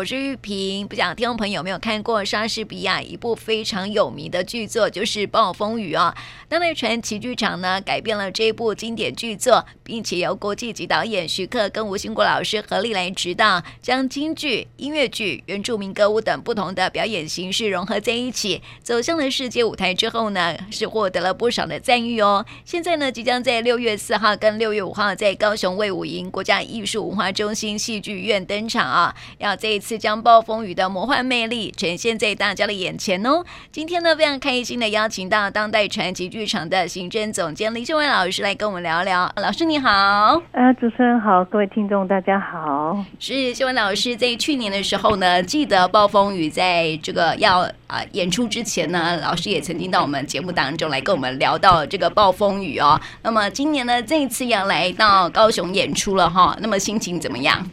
我是玉萍。不知道听众朋友有没有看过莎士比亚一部非常有名的剧作，就是《暴风雨》啊。当代传奇剧场呢改编了这部经典剧作，并且由国际级导演徐克跟吴兴国老师合力来指导，将京剧、音乐剧、原住民歌舞等不同的表演形式融合在一起，走向了世界舞台之后呢，是获得了不少的赞誉哦。现在呢，即将在六月四号跟六月五号在高雄卫武营国家艺术文化中心戏剧院登场啊！要这一次将《暴风雨》的魔幻魅力呈现在大家的眼前哦。今天呢，非常开心的邀请到当代传奇剧场的行政总监林秀文老师来跟我们聊聊。老师你好，呃，主持人好，各位听众大家好。是秀文老师在去年的时候呢，记得《暴风雨》在这个要啊演出之前呢，老师也曾经到我们节目当中来跟我们聊到这个《暴风雨》哦。那么今年呢，这一次要来到高雄演出了哈，那么心情怎么样？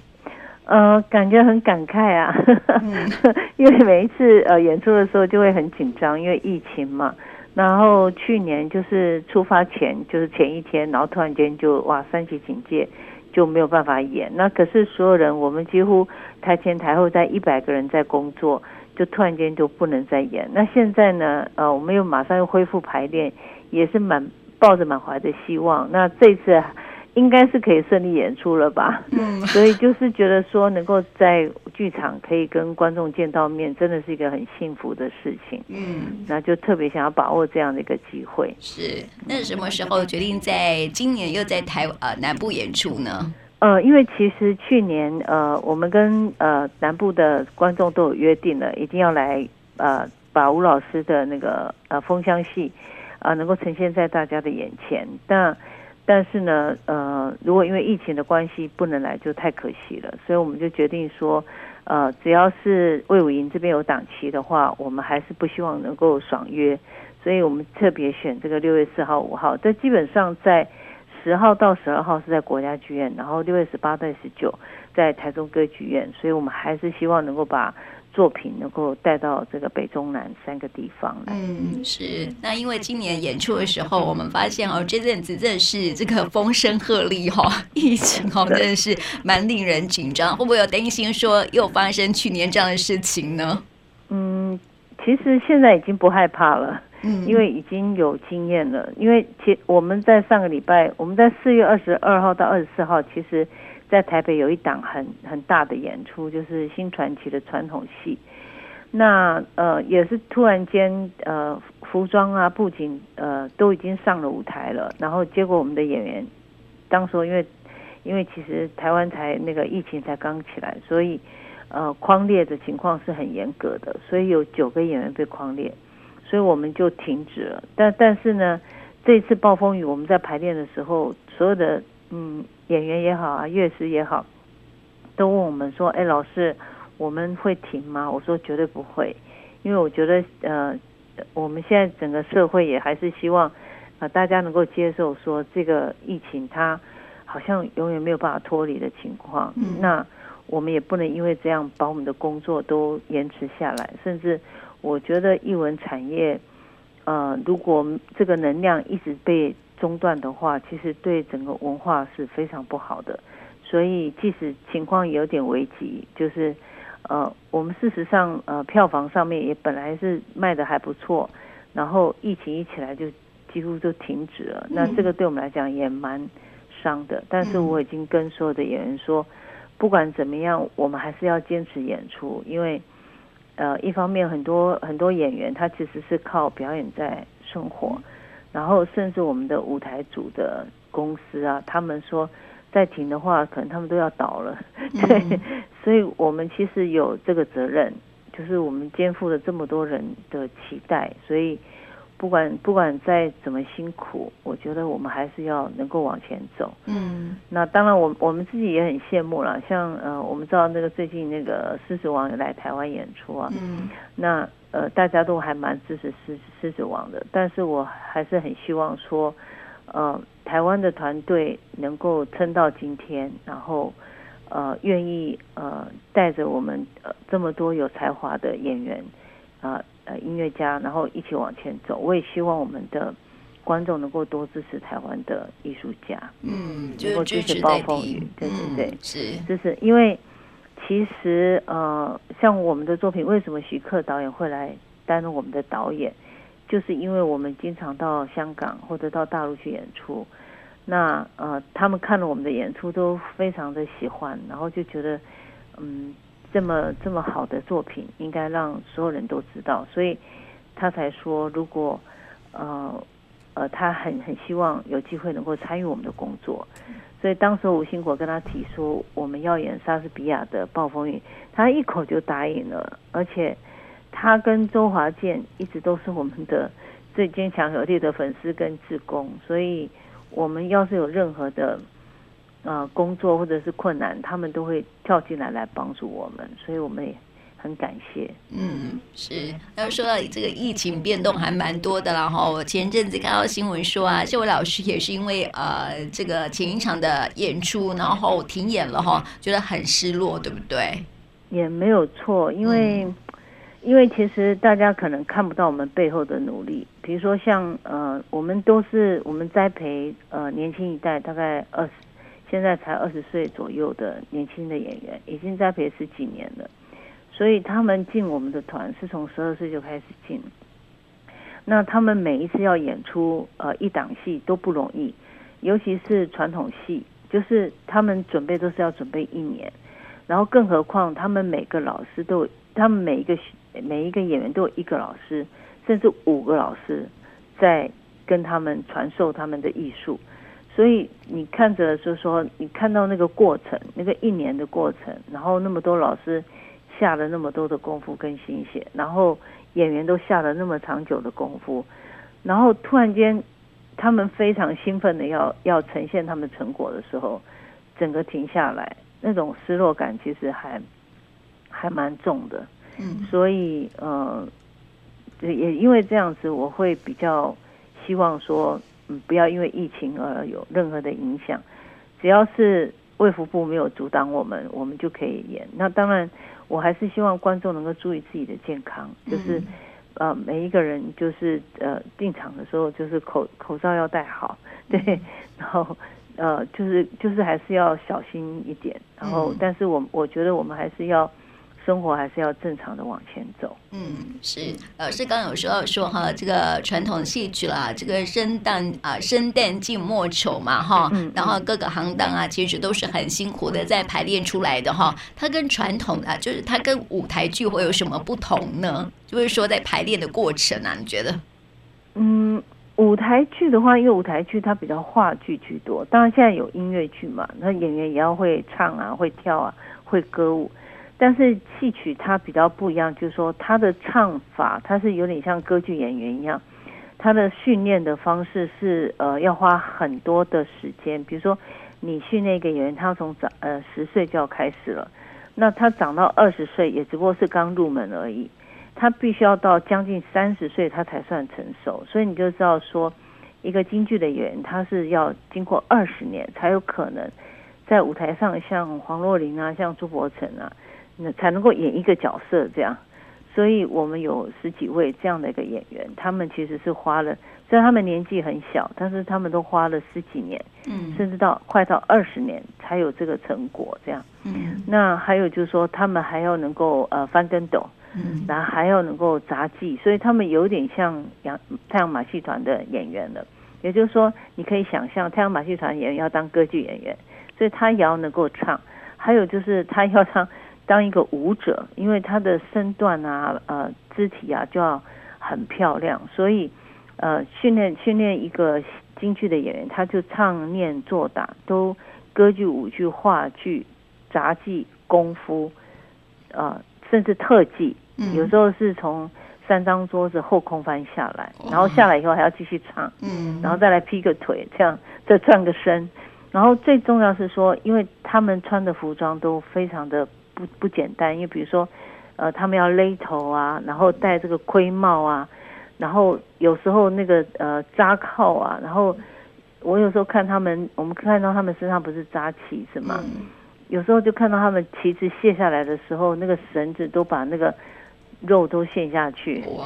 呃，感觉很感慨啊，嗯、因为每一次呃演出的时候就会很紧张，因为疫情嘛。然后去年就是出发前，就是前一天，然后突然间就哇三级警戒，就没有办法演。那可是所有人，我们几乎台前台后在一百个人在工作，就突然间就不能再演。那现在呢，呃，我们又马上又恢复排练，也是满抱着满怀的希望。那这次。应该是可以顺利演出了吧，嗯，所以就是觉得说能够在剧场可以跟观众见到面，真的是一个很幸福的事情，嗯，那就特别想要把握这样的一个机会。是，那什么时候决定在今年又在台呃南部演出呢？呃，因为其实去年呃我们跟呃南部的观众都有约定了，一定要来呃把吴老师的那个呃风箱戏啊、呃、能够呈现在大家的眼前，但。但是呢，呃，如果因为疫情的关系不能来，就太可惜了。所以我们就决定说，呃，只要是魏武营这边有档期的话，我们还是不希望能够爽约。所以我们特别选这个六月四号、五号。但基本上在十号到十二号是在国家剧院，然后六月十八到十九在台中歌剧院。所以我们还是希望能够把。作品能够带到这个北中南三个地方来。嗯，是。那因为今年演出的时候，我们发现哦，这阵子真的是这个风声鹤唳哈、哦，疫情哦，真的是蛮令人紧张。会不会有担心说又发生去年这样的事情呢？嗯，其实现在已经不害怕了，嗯，因为已经有经验了。因为其我们在上个礼拜，我们在四月二十二号到二十四号，其实。在台北有一档很很大的演出，就是新传奇的传统戏。那呃也是突然间呃服装啊布景呃都已经上了舞台了，然后结果我们的演员当时因为因为其实台湾才那个疫情才刚起来，所以呃框列的情况是很严格的，所以有九个演员被框列，所以我们就停止了。但但是呢，这一次暴风雨我们在排练的时候，所有的嗯。演员也好啊，乐师也好，都问我们说：“哎，老师，我们会停吗？”我说：“绝对不会，因为我觉得，呃，我们现在整个社会也还是希望，呃，大家能够接受说这个疫情它好像永远没有办法脱离的情况。嗯。那我们也不能因为这样把我们的工作都延迟下来，甚至我觉得艺文产业，呃，如果这个能量一直被。中断的话，其实对整个文化是非常不好的。所以，即使情况有点危急，就是呃，我们事实上呃，票房上面也本来是卖的还不错，然后疫情一起来就几乎就停止了。那这个对我们来讲也蛮伤的。但是我已经跟所有的演员说，不管怎么样，我们还是要坚持演出，因为呃，一方面很多很多演员他其实是靠表演在生活。然后，甚至我们的舞台组的公司啊，他们说再停的话，可能他们都要倒了。对，嗯、所以我们其实有这个责任，就是我们肩负了这么多人的期待，所以不管不管再怎么辛苦，我觉得我们还是要能够往前走。嗯，那当然我，我我们自己也很羡慕了。像呃，我们知道那个最近那个狮子王有来台湾演出啊，嗯，那。呃，大家都还蛮支持狮狮子王的，但是我还是很希望说，呃，台湾的团队能够撑到今天，然后呃，愿意呃带着我们呃这么多有才华的演员啊呃，呃音乐家，然后一起往前走。我也希望我们的观众能够多支持台湾的艺术家，嗯，能够支持暴风雨，对对对，是，就是因为。其实呃，像我们的作品，为什么徐克导演会来担任我们的导演？就是因为我们经常到香港或者到大陆去演出，那呃，他们看了我们的演出都非常的喜欢，然后就觉得嗯，这么这么好的作品应该让所有人都知道，所以他才说，如果呃呃，他很很希望有机会能够参与我们的工作，所以当时吴兴国跟他提出我们要演莎士比亚的《暴风雨》，他一口就答应了，而且。他跟周华健一直都是我们的最坚强有力的粉丝跟志工，所以我们要是有任何的呃工作或者是困难，他们都会跳进来来帮助我们，所以我们也很感谢。嗯，是。要说到这个疫情变动还蛮多的了哈，我前阵子看到新闻说啊，这位老师也是因为呃这个前一场的演出然后停演了哈，觉得很失落，对不对？也没有错，因为。嗯因为其实大家可能看不到我们背后的努力，比如说像呃，我们都是我们栽培呃年轻一代，大概二十，现在才二十岁左右的年轻的演员，已经栽培十几年了，所以他们进我们的团是从十二岁就开始进，那他们每一次要演出呃一档戏都不容易，尤其是传统戏，就是他们准备都是要准备一年，然后更何况他们每个老师都，他们每一个。每一个演员都有一个老师，甚至五个老师在跟他们传授他们的艺术，所以你看着就是说，你看到那个过程，那个一年的过程，然后那么多老师下了那么多的功夫跟心血，然后演员都下了那么长久的功夫，然后突然间他们非常兴奋的要要呈现他们成果的时候，整个停下来，那种失落感其实还还蛮重的。嗯，所以呃，也因为这样子，我会比较希望说，嗯，不要因为疫情而有任何的影响。只要是卫福部没有阻挡我们，我们就可以演。那当然，我还是希望观众能够注意自己的健康，就是呃，每一个人就是呃进场的时候，就是口口罩要戴好，对，然后呃，就是就是还是要小心一点。然后，但是我我觉得我们还是要。生活还是要正常的往前走。嗯，是老师刚刚有说到说哈，这个传统戏曲啦，这个生旦啊，生旦净末丑嘛哈，嗯、然后各个行当啊，其实都是很辛苦的在排练出来的哈。它跟传统啊，就是它跟舞台剧会有什么不同呢？就是说在排练的过程啊，你觉得？嗯，舞台剧的话，因为舞台剧它比较话剧居多，当然现在有音乐剧嘛，那演员也要会唱啊，会跳啊，会歌舞。但是戏曲它比较不一样，就是说它的唱法，它是有点像歌剧演员一样，它的训练的方式是呃要花很多的时间。比如说你训练一个演员，他从长呃十岁就要开始了，那他长到二十岁也只不过是刚入门而已，他必须要到将近三十岁他才算成熟。所以你就知道说，一个京剧的演员，他是要经过二十年才有可能在舞台上像黄若琳啊，像朱柏成啊。那才能够演一个角色这样，所以我们有十几位这样的一个演员，他们其实是花了，虽然他们年纪很小，但是他们都花了十几年，嗯，甚至到快到二十年才有这个成果这样，嗯，那还有就是说，他们还要能够呃翻跟斗，嗯，然后还要能够杂技，所以他们有点像阳太阳马戏团的演员了，也就是说，你可以想象太阳马戏团演员要当歌剧演员，所以他也要能够唱，还有就是他要唱。当一个舞者，因为他的身段啊、呃肢体啊就要很漂亮，所以呃训练训练一个京剧的演员，他就唱念做打都歌剧、舞剧、话剧、杂技、功夫，呃甚至特技，有时候是从三张桌子后空翻下来，然后下来以后还要继续唱，嗯，然后再来劈个腿，这样再转个身，然后最重要是说，因为他们穿的服装都非常的。不不简单，因为比如说，呃，他们要勒头啊，然后戴这个盔帽啊，然后有时候那个呃扎靠啊，然后我有时候看他们，我们看到他们身上不是扎旗子嘛，嗯、有时候就看到他们旗子卸下来的时候，那个绳子都把那个肉都陷下去，哇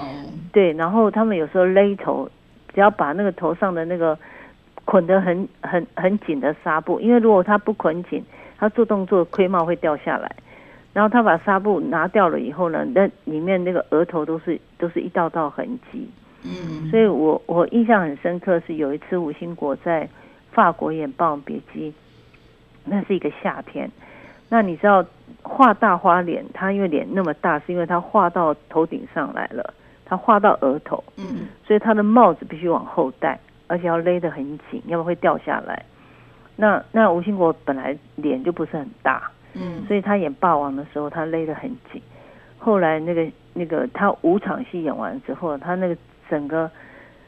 对，然后他们有时候勒头，只要把那个头上的那个捆得很很很紧的纱布，因为如果他不捆紧，他做动作盔帽会掉下来。然后他把纱布拿掉了以后呢，那里面那个额头都是都是一道道痕迹。嗯，所以我我印象很深刻，是有一次吴兴国在法国演《霸王别姬》，那是一个夏天。那你知道画大花脸，他因为脸那么大，是因为他画到头顶上来了，他画到额头，嗯，所以他的帽子必须往后戴，而且要勒得很紧，要不然会掉下来。那那吴兴国本来脸就不是很大，嗯，所以他演霸王的时候，他勒得很紧。后来那个那个他五场戏演完之后，他那个整个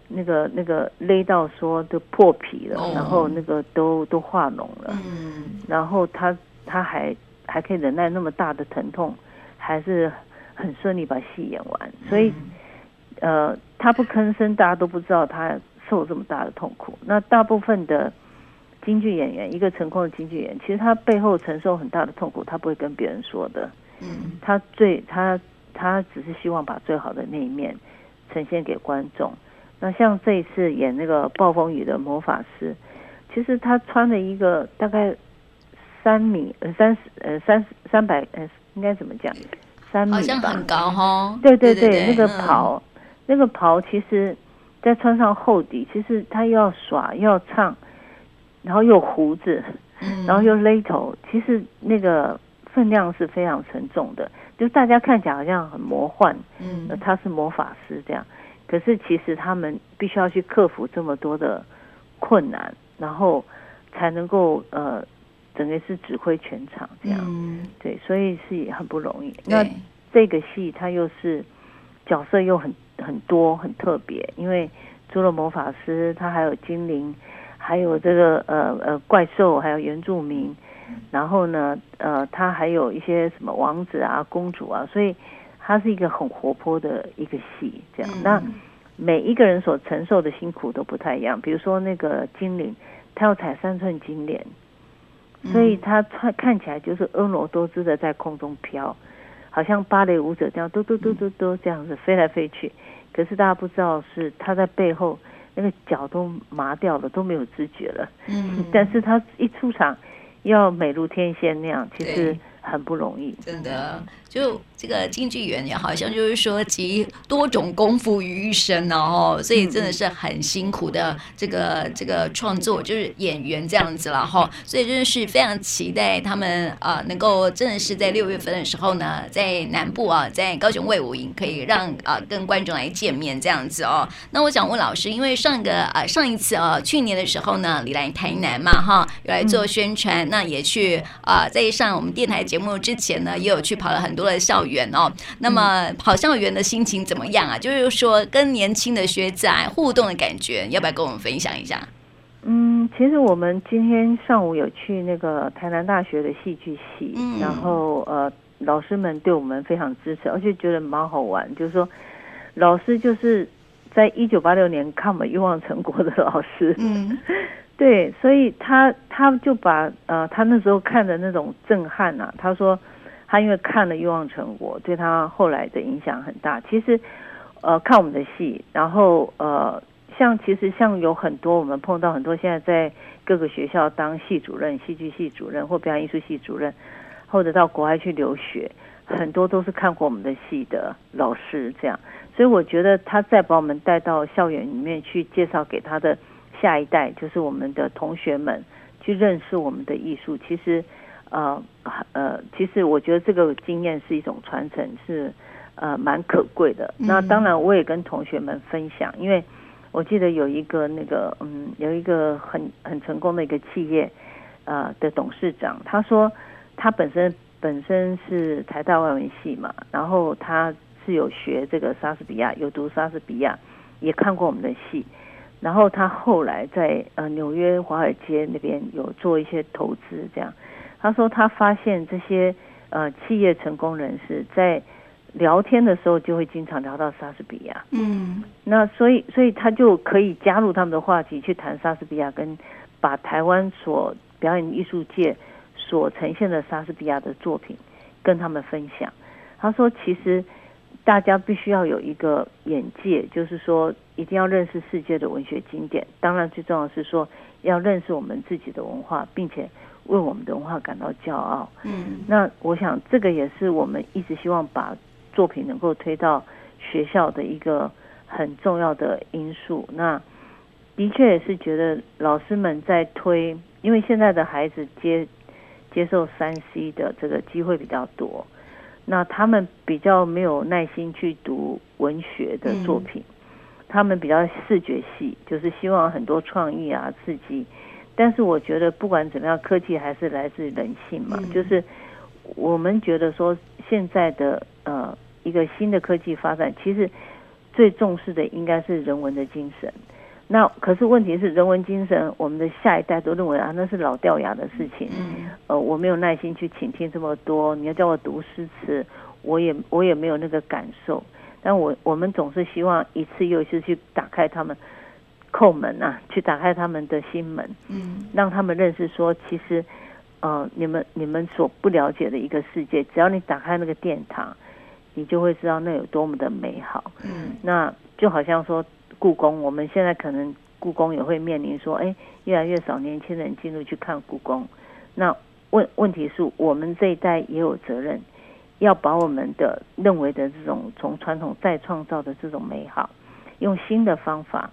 那个那个勒到说都破皮了，然后那个都都化脓了，嗯，然后他他还还可以忍耐那么大的疼痛，还是很顺利把戏演完。所以呃，他不吭声，大家都不知道他受这么大的痛苦。那大部分的。京剧演员，一个成功的京剧演员，其实他背后承受很大的痛苦，他不会跟别人说的。嗯，他最他他只是希望把最好的那一面呈现给观众。那像这一次演那个暴风雨的魔法师，其实他穿了一个大概三米呃三十呃三三百呃应该怎么讲？三米吧，好像很高哈。对对对，对对对，那个袍，嗯、那个袍其实再穿上厚底，其实他又要耍又要唱。然后又胡子，然后又勒头，其实那个分量是非常沉重的。就大家看起来好像很魔幻，嗯，他是魔法师这样，可是其实他们必须要去克服这么多的困难，然后才能够呃，整个是指挥全场这样，嗯，对，所以是很不容易。那这个戏它又是角色又很很多很特别，因为除了魔法师，他还有精灵。还有这个呃呃怪兽，还有原住民，然后呢呃，他还有一些什么王子啊、公主啊，所以他是一个很活泼的一个戏，这样。嗯、那每一个人所承受的辛苦都不太一样。比如说那个精灵，他要踩三寸金莲，所以他穿看起来就是婀娜多姿的在空中飘，好像芭蕾舞者这样嘟嘟嘟嘟嘟这样子飞来飞去。可是大家不知道是他在背后。那个脚都麻掉了，都没有知觉了。嗯，但是他一出场，要美如天仙那样，其实很不容易。真的，就。这个京剧演员好像就是说集多种功夫于一身哦，所以真的是很辛苦的这个这个创作，就是演员这样子了哈。所以真的是非常期待他们啊，能够真的是在六月份的时候呢，在南部啊，在高雄卫武营可以让啊跟观众来见面这样子哦。那我想问老师，因为上个啊上一次啊去年的时候呢，你来台南嘛哈，有来做宣传，那也去啊在上我们电台节目之前呢，也有去跑了很多的校园。哦，那么跑校园的心情怎么样啊？就是说跟年轻的学仔互动的感觉，要不要跟我们分享一下？嗯，其实我们今天上午有去那个台南大学的戏剧系，嗯、然后呃，老师们对我们非常支持，而且觉得蛮好玩。就是说，老师就是在一九八六年看我们《欲望成果》的老师，嗯，对，所以他他就把呃他那时候看的那种震撼啊，他说。他因为看了《欲望成国》，对他后来的影响很大。其实，呃，看我们的戏，然后呃，像其实像有很多我们碰到很多现在在各个学校当系主任、戏剧系主任或表演艺术系主任，或者到国外去留学，很多都是看过我们的戏的老师。这样，所以我觉得他再把我们带到校园里面去，介绍给他的下一代，就是我们的同学们去认识我们的艺术。其实。呃呃，其实我觉得这个经验是一种传承，是呃蛮可贵的。那当然，我也跟同学们分享，因为我记得有一个那个嗯，有一个很很成功的一个企业呃的董事长，他说他本身本身是台大外文系嘛，然后他是有学这个莎士比亚，有读莎士比亚，也看过我们的戏，然后他后来在呃纽约华尔街那边有做一些投资，这样。他说他发现这些呃企业成功人士在聊天的时候就会经常聊到莎士比亚，嗯，那所以所以他就可以加入他们的话题去谈莎士比亚，跟把台湾所表演艺术界所呈现的莎士比亚的作品跟他们分享。他说其实大家必须要有一个眼界，就是说一定要认识世界的文学经典，当然最重要的是说要认识我们自己的文化，并且。为我们的文化感到骄傲。嗯，那我想这个也是我们一直希望把作品能够推到学校的一个很重要的因素。那的确也是觉得老师们在推，因为现在的孩子接接受三 C 的这个机会比较多，那他们比较没有耐心去读文学的作品，嗯、他们比较视觉系，就是希望很多创意啊刺激。但是我觉得不管怎么样，科技还是来自人性嘛，嗯、就是我们觉得说现在的呃一个新的科技发展，其实最重视的应该是人文的精神。那可是问题是，人文精神，我们的下一代都认为啊，那是老掉牙的事情。嗯。呃，我没有耐心去倾听这么多，你要叫我读诗词，我也我也没有那个感受。但我我们总是希望一次又一次去打开他们叩门啊，去打开他们的心门。嗯。让他们认识说，其实，呃，你们你们所不了解的一个世界，只要你打开那个殿堂，你就会知道那有多么的美好。嗯。那就好像说。故宫，我们现在可能故宫也会面临说，哎，越来越少年轻人进入去看故宫。那问问题是我们这一代也有责任，要把我们的认为的这种从传统再创造的这种美好，用新的方法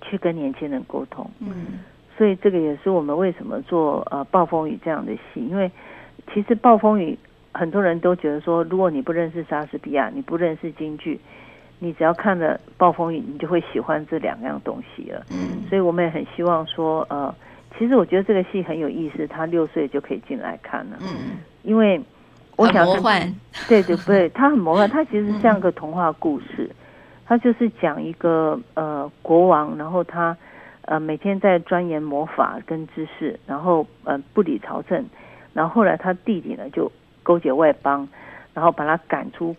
去跟年轻人沟通。嗯，所以这个也是我们为什么做呃暴风雨这样的戏，因为其实暴风雨很多人都觉得说，如果你不认识莎士比亚，你不认识京剧。你只要看了《暴风雨》，你就会喜欢这两样东西了。嗯，所以我们也很希望说，呃，其实我觉得这个戏很有意思，他六岁就可以进来看了。嗯，因为我想魔幻，对对对，他很魔幻，他其实像个童话故事，他就是讲一个呃国王，然后他呃每天在钻研魔法跟知识，然后呃不理朝政，然后后来他弟弟呢就勾结外邦，然后把他赶出。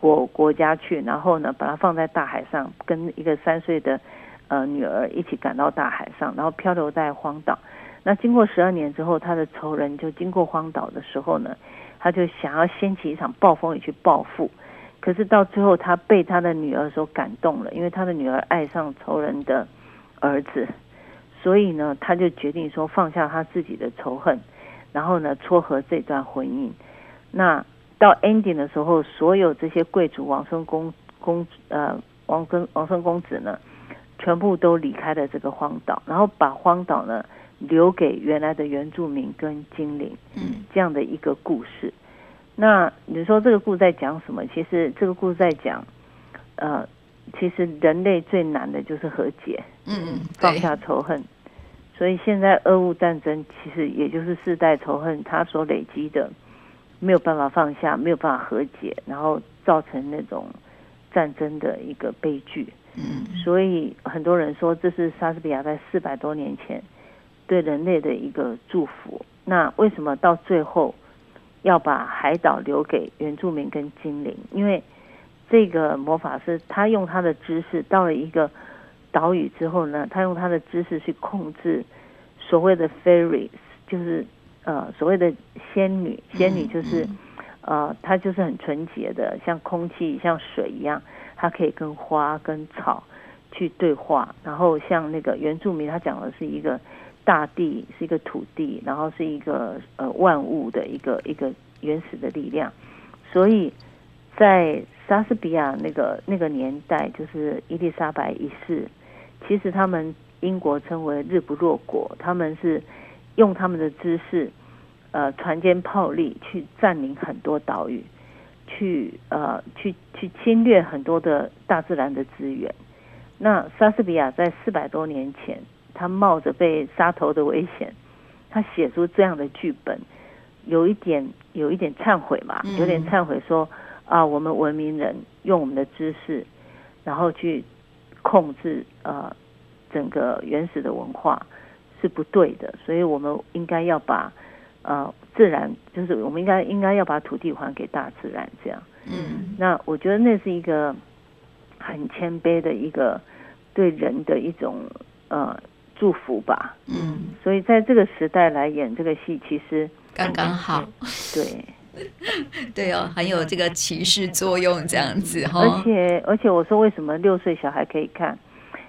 国国家去，然后呢，把它放在大海上，跟一个三岁的呃女儿一起赶到大海上，然后漂流在荒岛。那经过十二年之后，他的仇人就经过荒岛的时候呢，他就想要掀起一场暴风雨去报复。可是到最后，他被他的女儿所感动了，因为他的女儿爱上仇人的儿子，所以呢，他就决定说放下他自己的仇恨，然后呢，撮合这段婚姻。那。到 ending 的时候，所有这些贵族王孙公公呃王孙王孙公子呢，全部都离开了这个荒岛，然后把荒岛呢留给原来的原住民跟精灵，嗯，这样的一个故事。那你说这个故事在讲什么？其实这个故事在讲，呃，其实人类最难的就是和解，嗯，放下仇恨。所以现在俄乌战争其实也就是世代仇恨，它所累积的。没有办法放下，没有办法和解，然后造成那种战争的一个悲剧。嗯，所以很多人说这是莎士比亚在四百多年前对人类的一个祝福。那为什么到最后要把海岛留给原住民跟精灵？因为这个魔法师他用他的知识到了一个岛屿之后呢，他用他的知识去控制所谓的 fairies，就是。呃，所谓的仙女，仙女就是，呃，她就是很纯洁的，像空气、像水一样，她可以跟花、跟草去对话。然后像那个原住民，他讲的是一个大地，是一个土地，然后是一个呃万物的一个一个原始的力量。所以在莎士比亚那个那个年代，就是伊丽莎白一世，其实他们英国称为日不落国，他们是用他们的知识。呃，船坚炮利去占领很多岛屿，去呃，去去侵略很多的大自然的资源。那莎士比亚在四百多年前，他冒着被杀头的危险，他写出这样的剧本，有一点有一点忏悔嘛，有点忏悔说啊，我们文明人用我们的知识，然后去控制呃整个原始的文化是不对的，所以我们应该要把。呃，自然就是我们应该应该要把土地还给大自然，这样。嗯，那我觉得那是一个很谦卑的一个对人的一种呃祝福吧。嗯，所以在这个时代来演这个戏，其实刚刚好。对，对哦，很有这个启示作用，这样子哈。而且而且，我说为什么六岁小孩可以看？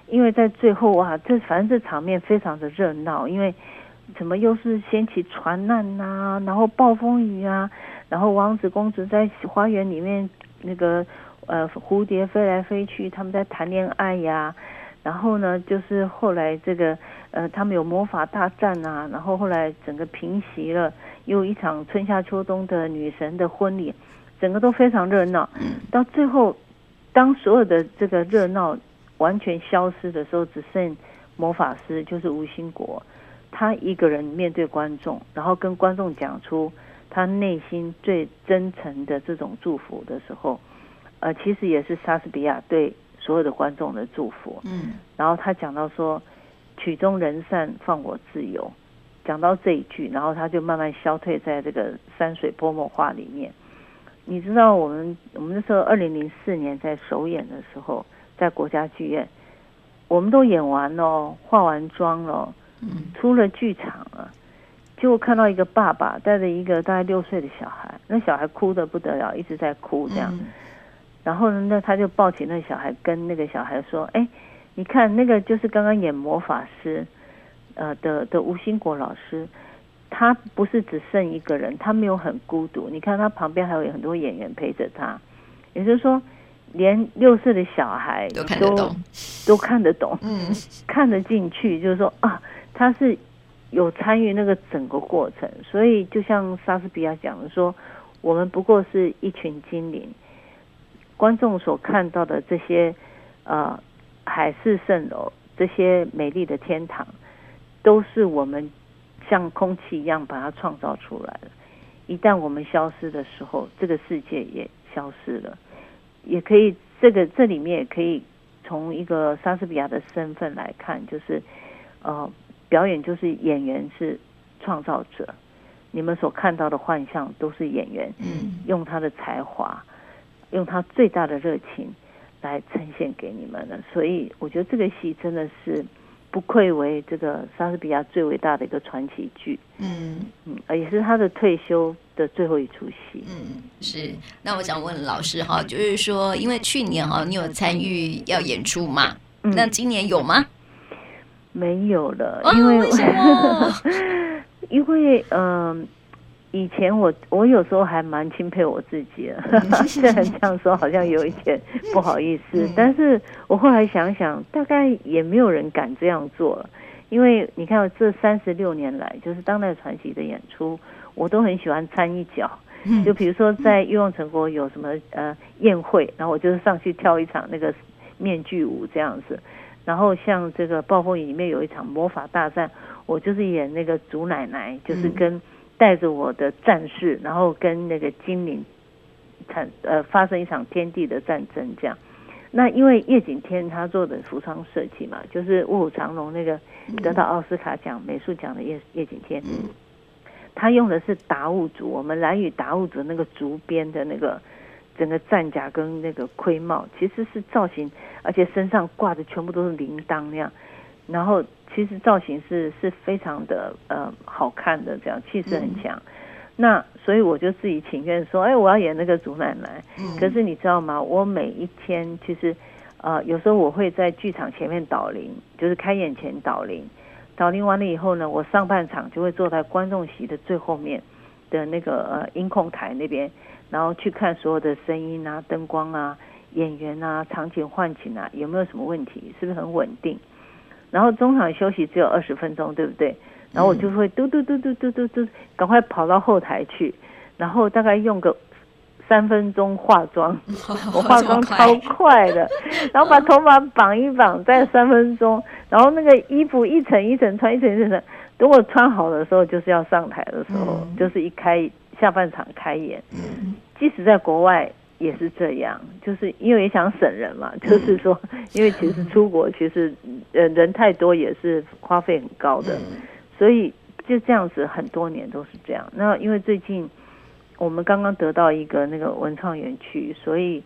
因为在最后哇，这反正这场面非常的热闹，因为。怎么又是掀起船难呐、然后暴风雨啊，然后王子公主在花园里面那个呃蝴蝶飞来飞去，他们在谈恋爱呀，然后呢就是后来这个呃他们有魔法大战啊，然后后来整个平息了，又一场春夏秋冬的女神的婚礼，整个都非常热闹。到最后，当所有的这个热闹完全消失的时候，只剩魔法师，就是吴兴国。他一个人面对观众，然后跟观众讲出他内心最真诚的这种祝福的时候，呃，其实也是莎士比亚对所有的观众的祝福。嗯，然后他讲到说：“曲终人散，放我自由。”讲到这一句，然后他就慢慢消退在这个山水泼墨画里面。你知道，我们我们那时候二零零四年在首演的时候，在国家剧院，我们都演完了，化完妆了。出了剧场了，就看到一个爸爸带着一个大概六岁的小孩，那小孩哭的不得了，一直在哭这样。嗯、然后呢，那他就抱起那小孩，跟那个小孩说：“哎，你看那个就是刚刚演魔法师，呃的的吴兴国老师，他不是只剩一个人，他没有很孤独。你看他旁边还有很多演员陪着他，也就是说。”连六岁的小孩都都看得懂，都看得懂，嗯，看得进去，就是说啊，他是有参与那个整个过程，所以就像莎士比亚讲的说，我们不过是一群精灵，观众所看到的这些呃海市蜃楼，这些美丽的天堂，都是我们像空气一样把它创造出来的。一旦我们消失的时候，这个世界也消失了。也可以，这个这里面也可以从一个莎士比亚的身份来看，就是呃，表演就是演员是创造者，你们所看到的幻象都是演员嗯用他的才华，用他最大的热情来呈现给你们的，所以我觉得这个戏真的是。不愧为这个莎士比亚最伟大的一个传奇剧，嗯嗯，也是他的退休的最后一出戏。嗯，是。那我想问老师哈，就是说，因为去年哈你有参与要演出嘛？嗯，那今年有吗？没有了，因为？因为嗯。呃以前我我有时候还蛮钦佩我自己的，虽然这样说好像有一点不好意思。但是我后来想想，大概也没有人敢这样做了，因为你看这三十六年来，就是当代传奇的演出，我都很喜欢掺一脚。就比如说在欲望城国有什么呃宴会，然后我就是上去跳一场那个面具舞这样子。然后像这个暴风雨里面有一场魔法大战，我就是演那个祖奶奶，就是跟。带着我的战士，然后跟那个精灵产呃发生一场天地的战争，这样。那因为叶景天他做的服装设计嘛，就是《卧虎藏龙》那个得到奥斯卡奖美术奖的叶叶景天，他用的是达悟族，我们兰屿达悟族那个竹编的那个整个战甲跟那个盔帽，其实是造型，而且身上挂的全部都是铃铛那样，然后。其实造型是是非常的呃好看的，这样气势很强。嗯、那所以我就自己请愿说，哎，我要演那个祖奶奶。嗯、可是你知道吗？我每一天其实呃有时候我会在剧场前面导铃，就是开演前导铃。导铃完了以后呢，我上半场就会坐在观众席的最后面的那个呃音控台那边，然后去看所有的声音啊、灯光啊、演员啊、场景换景啊有没有什么问题，是不是很稳定？然后中场休息只有二十分钟，对不对？然后我就会嘟嘟嘟嘟嘟嘟嘟，赶快跑到后台去，然后大概用个三分钟化妆，我化妆超快的，然后把头发绑一绑，再三分钟，然后那个衣服一层一层穿，一层一层，等我穿好的时候，就是要上台的时候，就是一开下半场开演，即使在国外。也是这样，就是因为也想省人嘛，就是说，因为其实出国其实呃人太多也是花费很高的，所以就这样子很多年都是这样。那因为最近我们刚刚得到一个那个文创园区，所以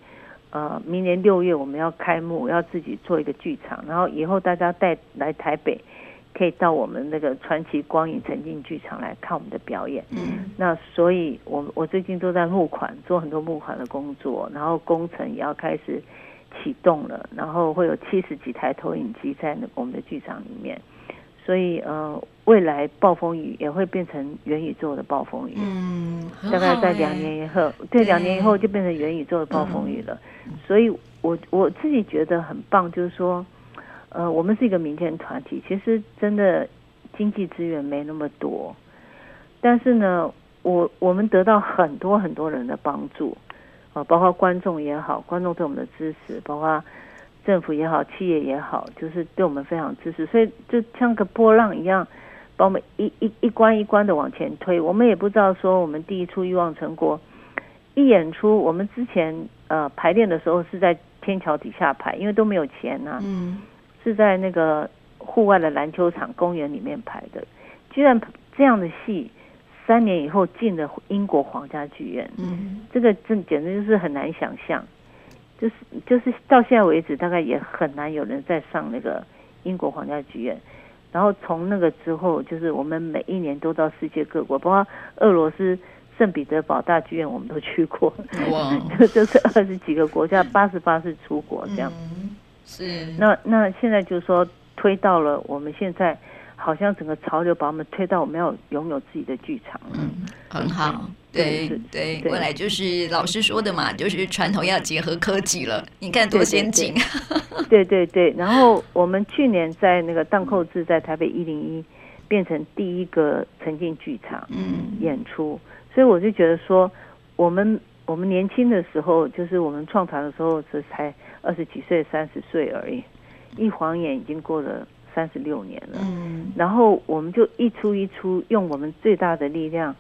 呃明年六月我们要开幕，要自己做一个剧场，然后以后大家带来台北。可以到我们那个传奇光影沉浸剧场来看我们的表演。嗯，那所以我我最近都在募款，做很多募款的工作，然后工程也要开始启动了，然后会有七十几台投影机在那我们的剧场里面，所以呃，未来暴风雨也会变成元宇宙的暴风雨。嗯，大概在两年以后，对，两年以后就变成元宇宙的暴风雨了。嗯、所以我我自己觉得很棒，就是说，呃，我们是一个民间团体，其实真的经济资源没那么多，但是呢，我我们得到很多很多人的帮助，啊、呃，包括观众也好，观众对我们的支持，包括。政府也好，企业也好，就是对我们非常支持，所以就像个波浪一样，把我们一一一关一关的往前推。我们也不知道说，我们第一出《欲望成果》一演出，我们之前呃排练的时候是在天桥底下排，因为都没有钱呐、啊，嗯，是在那个户外的篮球场公园里面拍的。居然这样的戏，三年以后进了英国皇家剧院，嗯，这个这简直就是很难想象。就是就是到现在为止，大概也很难有人再上那个英国皇家剧院。然后从那个之后，就是我们每一年都到世界各国，包括俄罗斯圣彼得堡大剧院，我们都去过。哇！就就是二十几个国家，八十八次出国这样。嗯、是。那那现在就是说推到了我们现在。好像整个潮流把我们推到我们要拥有自己的剧场，嗯，很好，对对，未来就是老师说的嘛，就是传统要结合科技了，你看多先进，对对 对。然后我们去年在那个荡寇志在台北一零一变成第一个沉浸剧场，嗯，演出，所以我就觉得说，我们我们年轻的时候，就是我们创团的时候是才二十几岁、三十岁而已，一晃眼已经过了。三十六年了，嗯，然后我们就一出一出，用我们最大的力量，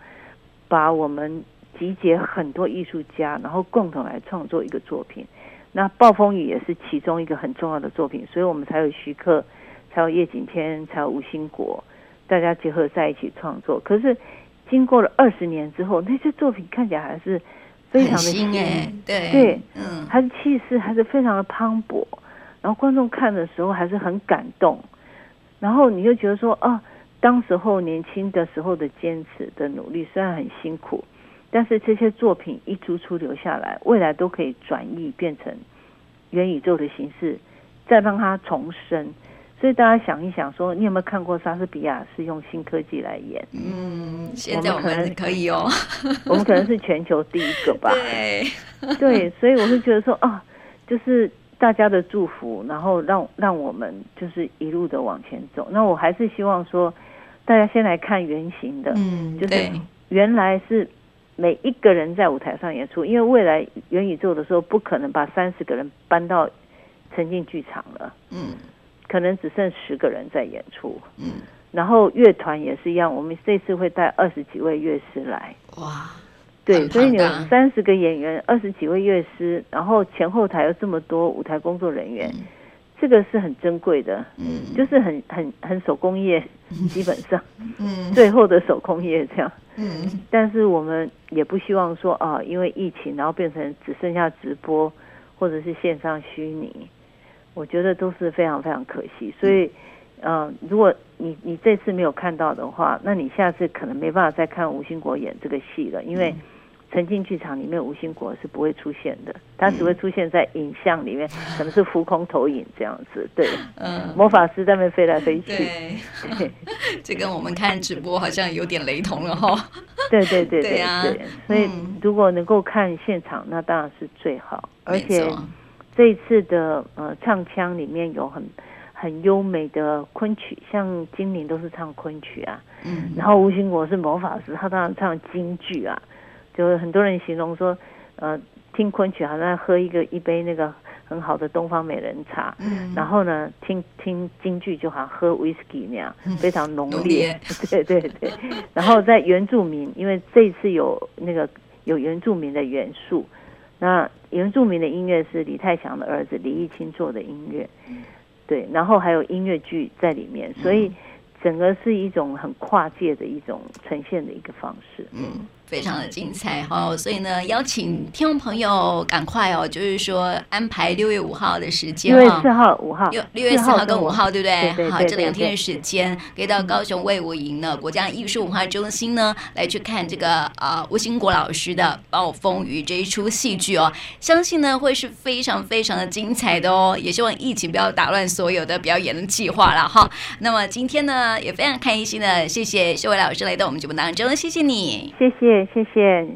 把我们集结很多艺术家，然后共同来创作一个作品。那《暴风雨》也是其中一个很重要的作品，所以我们才有徐克，才有叶景天，才有吴兴国，大家结合在一起创作。可是经过了二十年之后，那些作品看起来还是非常的新诶，对对，嗯，他的气势还是非常的磅礴，然后观众看的时候还是很感动。然后你就觉得说啊，当时候年轻的时候的坚持的努力虽然很辛苦，但是这些作品一出出留下来，未来都可以转译变成元宇宙的形式，再让它重生。所以大家想一想说，说你有没有看过莎士比亚是用新科技来演？嗯，现在我们可能可以哦，我们可能是全球第一个吧。对，对，所以我会觉得说啊，就是。大家的祝福，然后让让我们就是一路的往前走。那我还是希望说，大家先来看原型的，嗯，就是原来是每一个人在舞台上演出，因为未来元宇宙的时候，不可能把三十个人搬到沉浸剧场了，嗯，可能只剩十个人在演出，嗯，然后乐团也是一样，我们这次会带二十几位乐师来，哇。对，所以你有三十个演员，二十几位乐师，然后前后台有这么多舞台工作人员，嗯、这个是很珍贵的，嗯，就是很很很手工业，基本上，嗯，最后的手工业这样，嗯，但是我们也不希望说啊，因为疫情，然后变成只剩下直播或者是线上虚拟，我觉得都是非常非常可惜，所以，嗯、呃，如果你你这次没有看到的话，那你下次可能没办法再看吴兴国演这个戏了，因为。嗯沉浸剧场里面，吴兴国是不会出现的，他只会出现在影像里面，可能是浮空投影这样子。对，嗯，魔法师在那边飞来飞去。对，这跟我们看直播好像有点雷同了哈。对对对对对，对啊，所以如果能够看现场，那当然是最好。而且这一次的呃唱腔里面有很很优美的昆曲，像精灵都是唱昆曲啊。嗯。然后吴兴国是魔法师，他当然唱京剧啊。就是很多人形容说，呃，听昆曲好像喝一个一杯那个很好的东方美人茶，嗯，然后呢，听听京剧就好像喝威士忌那样，嗯、非常浓烈，对对对。然后在原住民，因为这一次有那个有原住民的元素，那原住民的音乐是李泰祥的儿子李义清做的音乐，对，然后还有音乐剧在里面，所以整个是一种很跨界的一种呈现的一个方式，嗯。非常的精彩哈，所以呢，邀请听众朋友赶快哦，就是说安排六月五号的时间，六月四号、五号，六六月四号跟五号，对不对？对对对对好，这两天的时间，可以到高雄卫武营呢国家艺术文化中心呢来去看这个啊吴兴国老师的《暴风雨》这一出戏剧哦，相信呢会是非常非常的精彩的哦，也希望疫情不要打乱所有的表演的计划了哈。那么今天呢也非常开心的，谢谢秀伟老师来到我们节目当中，谢谢你，谢谢谢谢。